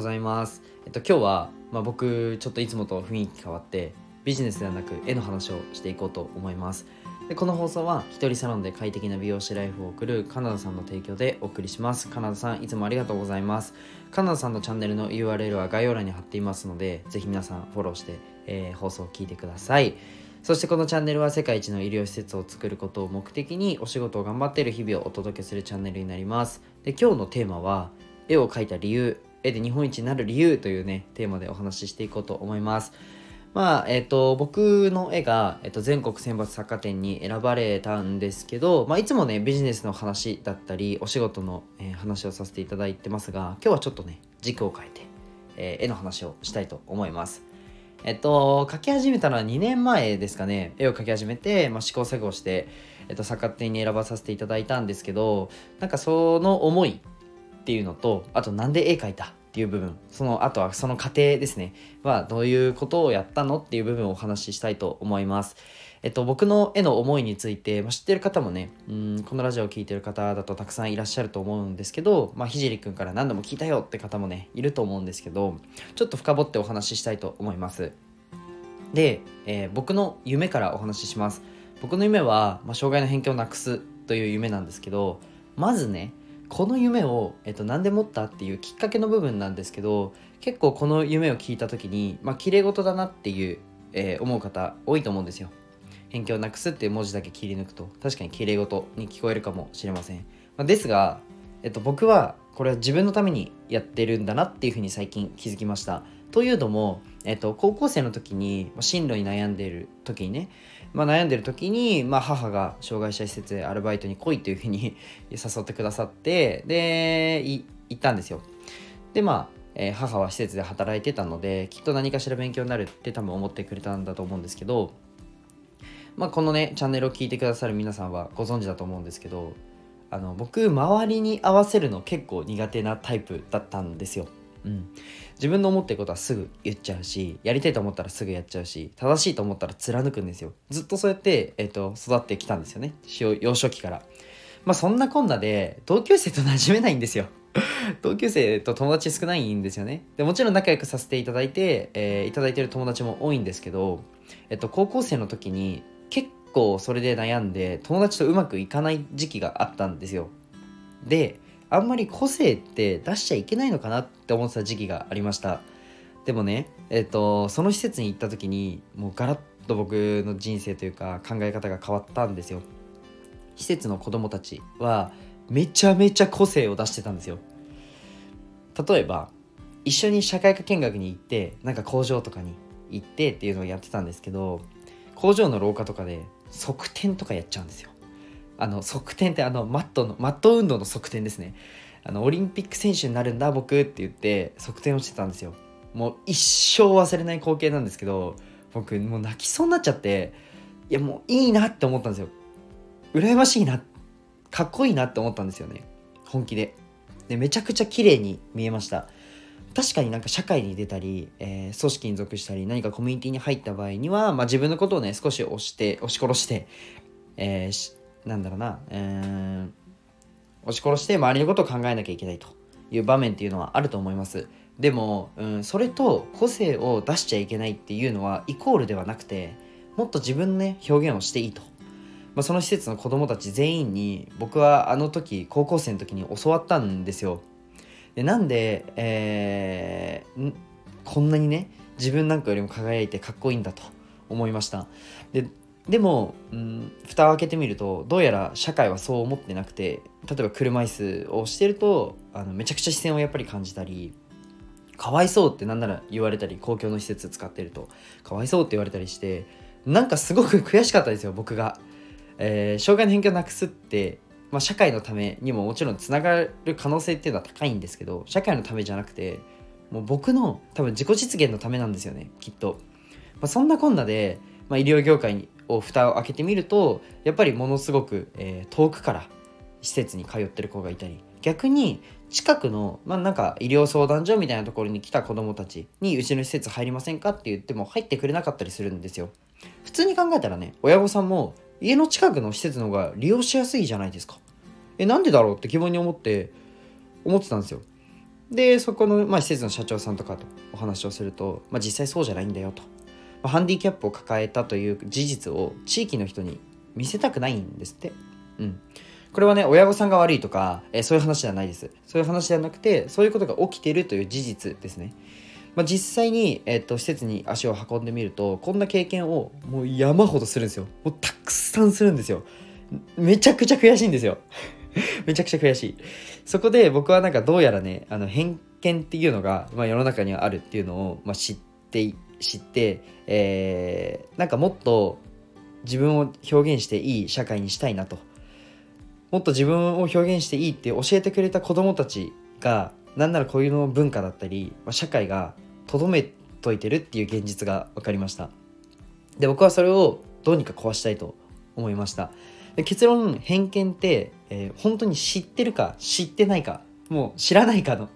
ございます。えっと今日は、まあ、僕ちょっといつもと雰囲気変わってビジネスではなく絵の話をしていこうと思います。でこの放送は一人サロンで快適な美容師ライフを送るカナダさんの提供でお送りします。カナダさんいつもありがとうございます。カナダさんのチャンネルの URL は概要欄に貼っていますのでぜひ皆さんフォローして、えー放送を聞いてください。そしてこのチャンネルは世界一の医療施設を作ることを目的にお仕事を頑張っている日々をお届けするチャンネルになります。で今日のテーマは絵を描いた理由絵で日本一になる理由というねテーマでお話ししていこうと思います。まあえっ、と僕の絵が、えっと全国選抜作家展に選ばれたんですけど、まあ、いつもねビジネスの話だったりお仕事の、えー話をさせていただいてますが今日はちょっとね軸を変えて、えー絵の話をしたいと思います。えっと描き始めたのは2年前ですかね。絵を描き始めて、まあ、試行錯誤して、えっと、作家展に選ばさせていただいたんですけどなんかその思いっていうのとあとなんで絵描いたっていう部分そのあとはその過程ですねはどういうことをやったのっていう部分をお話ししたいと思います。えっと、僕の絵の思いについて、まあ、知ってる方もねうんこのラジオを聴いてる方だとたくさんいらっしゃると思うんですけど、まあ、ひじりくんから何度も聞いたよって方もねいると思うんですけどちょっと深掘ってお話ししたいと思います。で、えー僕の夢からお話しします。僕の夢は、まあ、障害の偏見をなくすという夢なんですけどまずねこの夢を、えっと、何で持ったっていうきっかけの部分なんですけど結構この夢を聞いた時にまあ綺麗事だなっていう、えー思う方多いと思うんですよ。偏見をなくすっていう文字だけ切り抜くと確かに綺麗事に聞こえるかもしれません、まあですが、えっと、僕はこれは自分のためにやってるんだなっていうふうに最近気づきました。というのも、えっと、高校生の時に進路に悩んでいる時にね、まあ、悩んでる時に、まあ、母が障害者施設へアルバイトに来いというふうに 誘ってくださってで行ったんですよでまあ、え母は施設で働いてたのできっと何かしら勉強になるって多分思ってくれたんだと思うんですけどまあこのねチャンネルを聞いてくださる皆さんはご存知だと思うんですけどあの僕周りに合わせるの結構苦手なタイプだったんですよ。うん、自分の思ってることはすぐ言っちゃうしやりたいと思ったらすぐやっちゃうし正しいと思ったら貫くんですよ。ずっとそうやって、えっと育ってきたんですよね。幼少期から。まあそんなこんなで同級生と馴染めないんですよ。同級生と友達少ないんですよね。でもちろん仲良くさせていただいて、えーいただいてる友達も多いんですけど、えっと、高校生の時に結構それで悩んで友達とうまくいかない時期があったんですよ。であんまり個性って出しちゃいけないのかなって思ってた時期がありました。でもねえっとその施設に行った時にもうガラッと僕の人生というか考え方が変わったんですよ。施設の子供たちはめちゃめちゃ個性を出してたんですよ。例えば一緒に社会科見学に行ってなんか工場とかに行ってっていうのをやってたんですけど工場の廊下とかで側転とかやっちゃうんですよ。あの側転ってあのマットのマット運動の側転ですね。あのオリンピック選手になるんだ僕って言って側転をしてたんですよ。もう一生忘れない光景なんですけど僕もう泣きそうになっちゃっていやもういいなって思ったんですよ。羨ましいなかっこいいなって思ったんですよね。本気で。でめちゃくちゃ綺麗に見えました。確かになんか社会に出たり、えー組織に属したり何かコミュニティに入った場合には、まあ、自分のことをね少し押して押し殺して、えーなんだろうな、えー押し殺して周りのことを考えなきゃいけないという場面っていうのはあると思います。でも、うん、それと個性を出しちゃいけないっていうのはイコールではなくてもっと自分のね表現をしていいと、まあ、その施設の子供たち全員に僕はあの時高校生の時に教わったんですよ。でなんで、えーこんなにね自分なんかよりも輝いてかっこいいんだと思いました。ででも、うん、蓋を開けてみるとどうやら社会はそう思ってなくて例えば車椅子をしてるとあのめちゃくちゃ視線をやっぱり感じたりかわいそうってなんなら言われたり公共の施設使ってるとかわいそうって言われたりしてなんかすごく悔しかったですよ僕が、えー障害の偏見をなくすって、まあ、社会のためにももちろんつながる可能性っていうのは高いんですけど社会のためじゃなくてもう僕の多分自己実現のためなんですよねきっと、まあ、そんなこんなで、まあ、医療業界にを蓋を開けてみるとやっぱりものすごく、えー遠くから施設に通ってる子がいたり逆に近くの、まあ、なんか医療相談所みたいなところに来た子どもたちにうちの施設入りませんか？って言っても入ってくれなかったりするんですよ。普通に考えたらね親御さんも家の近くの施設の方が利用しやすいじゃないですかえなんでだろう？って疑問に思って思ってたんですよ。でそこの、まあ、施設の社長さんとかとお話をすると、まあ、実際そうじゃないんだよと、ハンディキャップを抱えたという事実を地域の人に見せたくないんですって。うん。これはね親御さんが悪いとか、えー、そういう話じゃないです。そういう話じゃなくてそういうことが起きてるという事実ですね。まあ、実際に、えっと、施設に足を運んでみるとこんな経験をもう山ほどするんですよ。もうたくさんするんですよ。めちゃくちゃ悔しいんですよ。めちゃくちゃ悔しい。そこで僕はなんかどうやらねあの偏見っていうのが、まあ、世の中にはあるっていうのを、まあ、知って知って、えー、なんかもっと自分を表現していい社会にしたいなと。もっと自分を表現していいって教えてくれた子供たちがなんならこういうの文化だったり、まあ、社会がとどめといてるっていう現実が分かりました。で僕はそれをどうにか壊したいと思いました。結論偏見って、えー、本当に知ってるか知ってないかもう知らないかの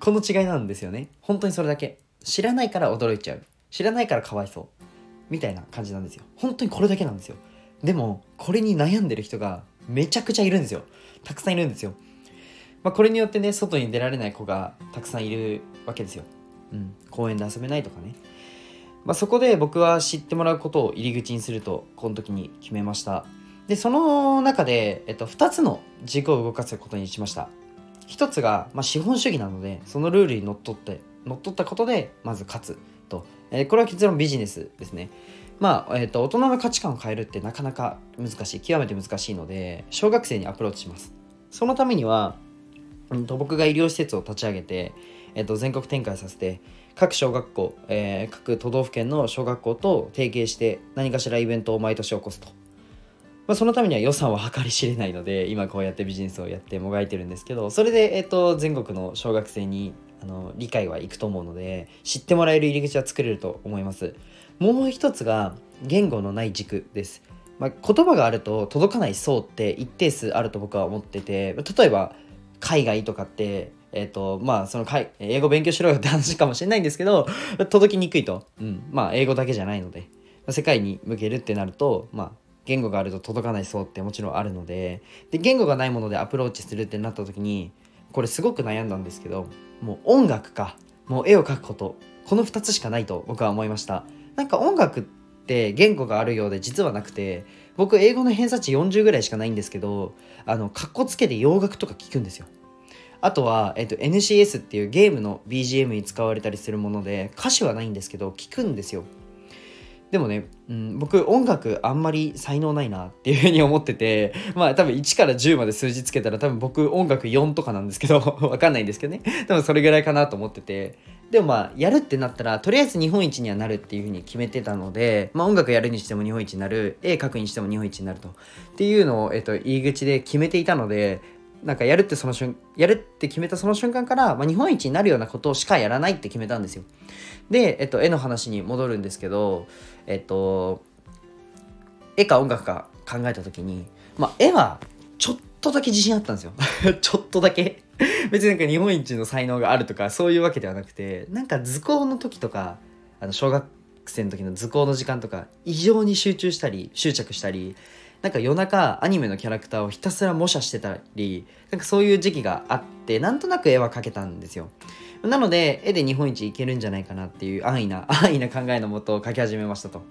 この違いなんですよね。本当にそれだけ。知らないから驚いちゃう。知らないからかわいそうみたいな感じなんですよ。本当にこれだけなんですよ。でもこれに悩んでる人がめちゃくちゃいるんですよ。たくさんいるんですよ。まあ、これによってね外に出られない子がたくさんいるわけですよ、うん、公園で遊べないとかね、まあ、そこで僕は知ってもらうことを入り口にするとこの時に決めました。でその中で、えっと、2つの軸を動かすことにしました。1つが、まあ、資本主義なのでそのルールにのっとって乗っ取ったことでまず勝つ。と、えー、これは結論ビジネスですね。まあ、え、ー、と、大人の価値観を変えるってなかなか難しい、極めて難しいので、小学生にアプローチします。そのためには、うんと、僕が医療施設を立ち上げて、えっと、全国展開させて各小学校、えー、各都道府県の小学校と提携して何かしらイベントを毎年起こすと、まあ、そのためには予算は計り知れないので今こうやってビジネスをやってもがいてるんですけどそれで、えっと、全国の小学生にあの理解はいくと思うので知ってもらえる入り口は作れると思いますもう一つが言語のない軸ですまあ、言葉があると届かない層って一定数あると僕は思ってて例えば海外とかって、えっ、ー、と、まあ、その英語勉強しろよって話かもしれないんですけど、届きにくいと。うん。まあ、英語だけじゃないので、世界に向けるってなると、まあ、言語があると届かない層ってもちろんあるので、で、言語がないものでアプローチするってなった時に、これすごく悩んだんですけど、もう音楽か、もう絵を描くこと、この2つしかないと僕は思いました。なんか音楽って言語があるようで実はなくて、僕英語の偏差値40ぐらいしかないんですけどあのかっこつけて洋楽とか聞くんですよあとは、えっと、NCS っていうゲームの BGM に使われたりするもので歌詞はないんですけど聞くんですよでもね、うん、僕音楽あんまり才能ないなっていうふうに思ってて まあ多分1から10まで数字つけたら多分僕音楽4とかなんですけど わかんないんですけどね。多分それぐらいかなと思ってて。でもまあやるってなったらとりあえず日本一にはなるっていうふうに決めてたので、まあ、音楽やるにしても日本一になる絵描くにしても日本一になると。っていうのを、えっと、入り口で決めていたのでなんかやるってその瞬やるって決めたその瞬間から、まあ、日本一になるようなことしかやらないって決めたんですよ。で、えっと、絵の話に戻るんですけどえっと絵か音楽か考えた時に、まあ、絵はちょっとだけ自信あったんですよ。ちょっとだけ。別になんか日本一の才能があるとかそういうわけではなくてなんか図工の時とかあの小学生の時の図工の時間とか異常に集中したり執着したりなんか夜中アニメのキャラクターをひたすら模写してたりなんかそういう時期があってなんとなく絵は描けたんですよ。なので絵で日本一いけるんじゃないかなっていう安易な 安易な考えのもと描き始めましたと。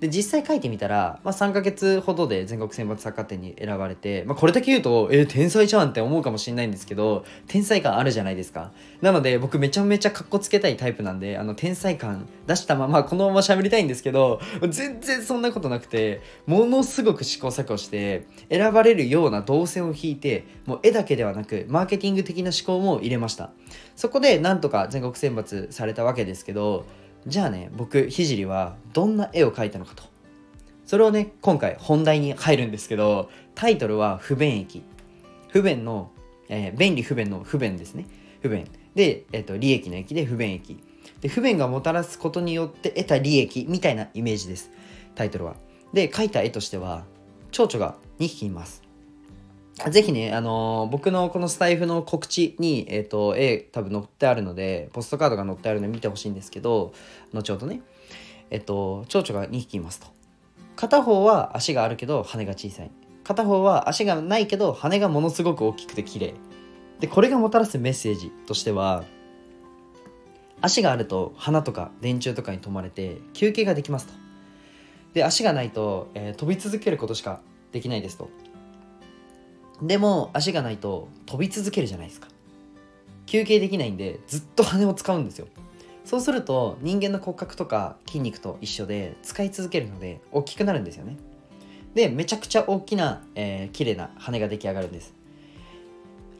で実際書いてみたら、まあ、3ヶ月ほどで全国選抜作家展に選ばれて、まあ、これだけ言うとえー、天才じゃんって思うかもしれないんですけど天才感あるじゃないですか。なので僕めちゃめちゃかっこつけたいタイプなんであの天才感出したままこのまま喋りたいんですけど全然そんなことなくてものすごく試行錯誤して選ばれるような動線を引いてもう絵だけではなくマーケティング的な思考も入れました。そこでなんとか全国選抜されたわけですけどじゃあね僕聖はどんな絵を描いたのかと。それをね今回本題に入るんですけどタイトルは不便益不便の、えー、便利不便の不便ですね。不便。で、えーと、利益の益で不便益で不便がもたらすことによって得た利益みたいなイメージです。タイトルは。で描いた絵としては蝶々が2匹います。ぜひね、あのー、僕のこのスタイフの告知に、えっ、ー、と、絵多分載ってあるので、ポストカードが載ってあるので見てほしいんですけど、後ほどね、えっ、ー、と、蝶々が2匹いますと。片方は足があるけど羽が小さい。片方は足がないけど羽がものすごく大きくて綺麗。で、これがもたらすメッセージとしては、足があると鼻とか電柱とかに止まれて休憩ができますとで足がないと、え、飛び続けることしかできないですとでも足がないと飛び続けるじゃないですか。休憩できないんでずっと羽を使うんですよ。そうすると人間の骨格とか筋肉と一緒で使い続けるので大きくなるんですよね。でめちゃくちゃ大きな、えー、綺麗な羽が出来上がるんです。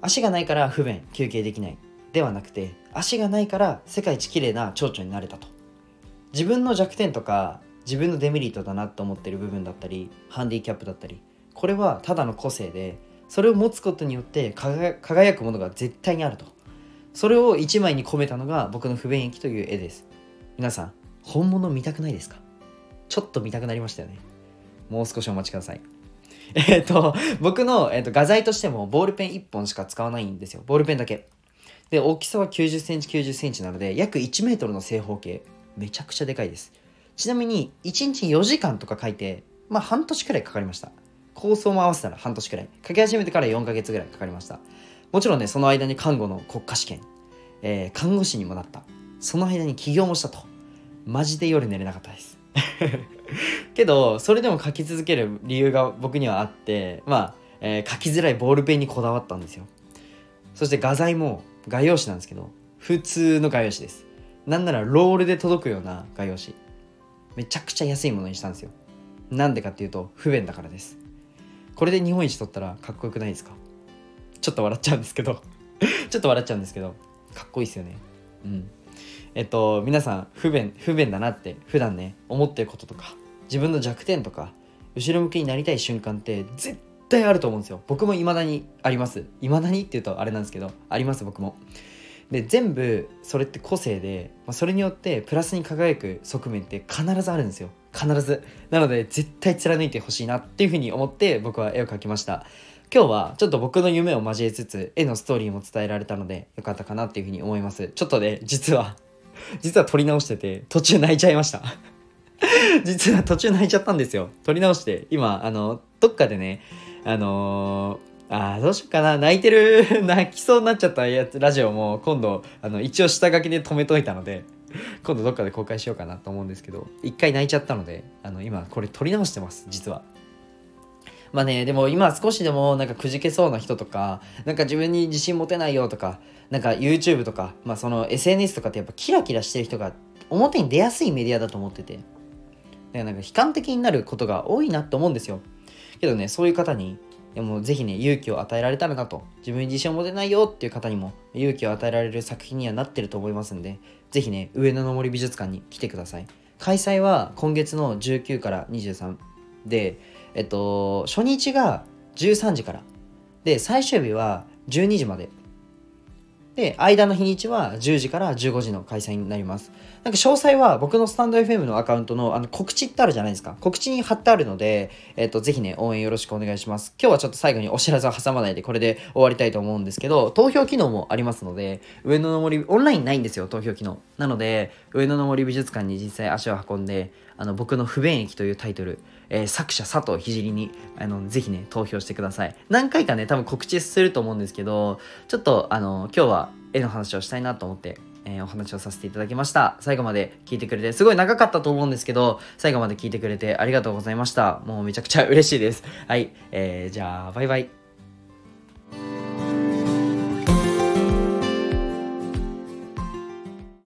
足がないから不便休憩できない。ではなくて足がないから世界一綺麗な蝶々になれたと。自分の弱点とか自分のデメリットだなと思ってる部分だったりハンディキャップだったりこれはただの個性でそれを持つことによって輝くものが絶対にあると。それを1枚に込めたのが僕の不便益という絵です。皆さん本物見たくないですか？ちょっと見たくなりましたよね。もう少しお待ちください。えっと僕の、えーと、画材としてもボールペン1本しか使わないんですよ。ボールペンだけ。で大きさは9 0センチ9 0センチなので約1メートルの正方形。めちゃくちゃでかいです。ちなみに1日4時間とか書いてまあ半年くらいかかりました。構想も合わせたら半年くらい。書き始めてから4ヶ月ぐらいかかりました。もちろんねその間に看護の国家試験、えー、看護師にもなった。その間に起業もしたと。マジで夜寝れなかったです。けどそれでも書き続ける理由が僕にはあってまあ、えー、書きづらいボールペンにこだわったんですよ。そして画材も画用紙なんですけど普通の画用紙です。なんならロールで届くような画用紙。めちゃくちゃ安いものにしたんですよ。なんでかっていうと不便だからです。これで日本一取ったらかっこよくないですか？ちょっと笑っちゃうんですけど。ちょっと笑っちゃうんですけど。かっこいいですよね。うん。えっと皆さん不便不便だなって普段ね思ってることとか自分の弱点とか後ろ向きになりたい瞬間って絶対あると思うんですよ。僕も未だにあります。未だにっていうとあれなんですけどあります僕も。で全部それって個性で、まあ、それによってプラスに輝く側面って必ずあるんですよ。必ず。なので絶対貫いてほしいなっていうふうに思って僕は絵を描きました。今日はちょっと僕の夢を交えつつ絵のストーリーも伝えられたのでよかったかなっていうふうに思います。ちょっとね実は 実は撮り直してて途中泣いちゃいました。実は途中泣いちゃったんですよ。撮り直して今あのどっかでねあのーあどうしようかな泣いてる。泣きそうになっちゃったやつラジオも今度あの一応下書きで止めといたので 今度どっかで公開しようかなと思うんですけど一回泣いちゃったのであの今これ撮り直してます実は。まあねでも今少しでもなんかくじけそうな人とかなんか自分に自信持てないよとかなんか YouTube とか、まあ、その SNS とかってやっぱキラキラしてる人が表に出やすいメディアだと思っててだからなんか悲観的になることが多いなと思うんですよ。けどねそういう方にでもぜひね勇気を与えられたらなと。自分に自信を持てないよっていう方にも勇気を与えられる作品にはなってると思いますんでぜひね上野の森美術館に来てください。開催は今月の19から23でえっと初日が13時から。で最終日は12時まで。で、間の日にちは10時から15時の開催になります。なんか詳細は僕のスタンド FM のアカウントのあの告知ってあるじゃないですか。告知に貼ってあるので、えっ、と、ぜひね、応援よろしくお願いします。今日はちょっと最後にお知らせを挟まないでこれで終わりたいと思うんですけど、投票機能もありますので、上野の森、オンラインないんですよ、投票機能。なので、上野の森美術館に実際足を運んで、あの、僕の不便駅というタイトル、えー、作者佐藤聖にあのぜひね投票してください何回かね多分告知すると思うんですけどちょっとあの今日は絵の話をしたいなと思ってえー、お話をさせていただきました。最後まで聞いてくれて、すごい長かったと思うんですけど、最後まで聞いてくれてありがとうございました。もうめちゃくちゃ嬉しいです。はい、えー、じゃあ、バイバイ。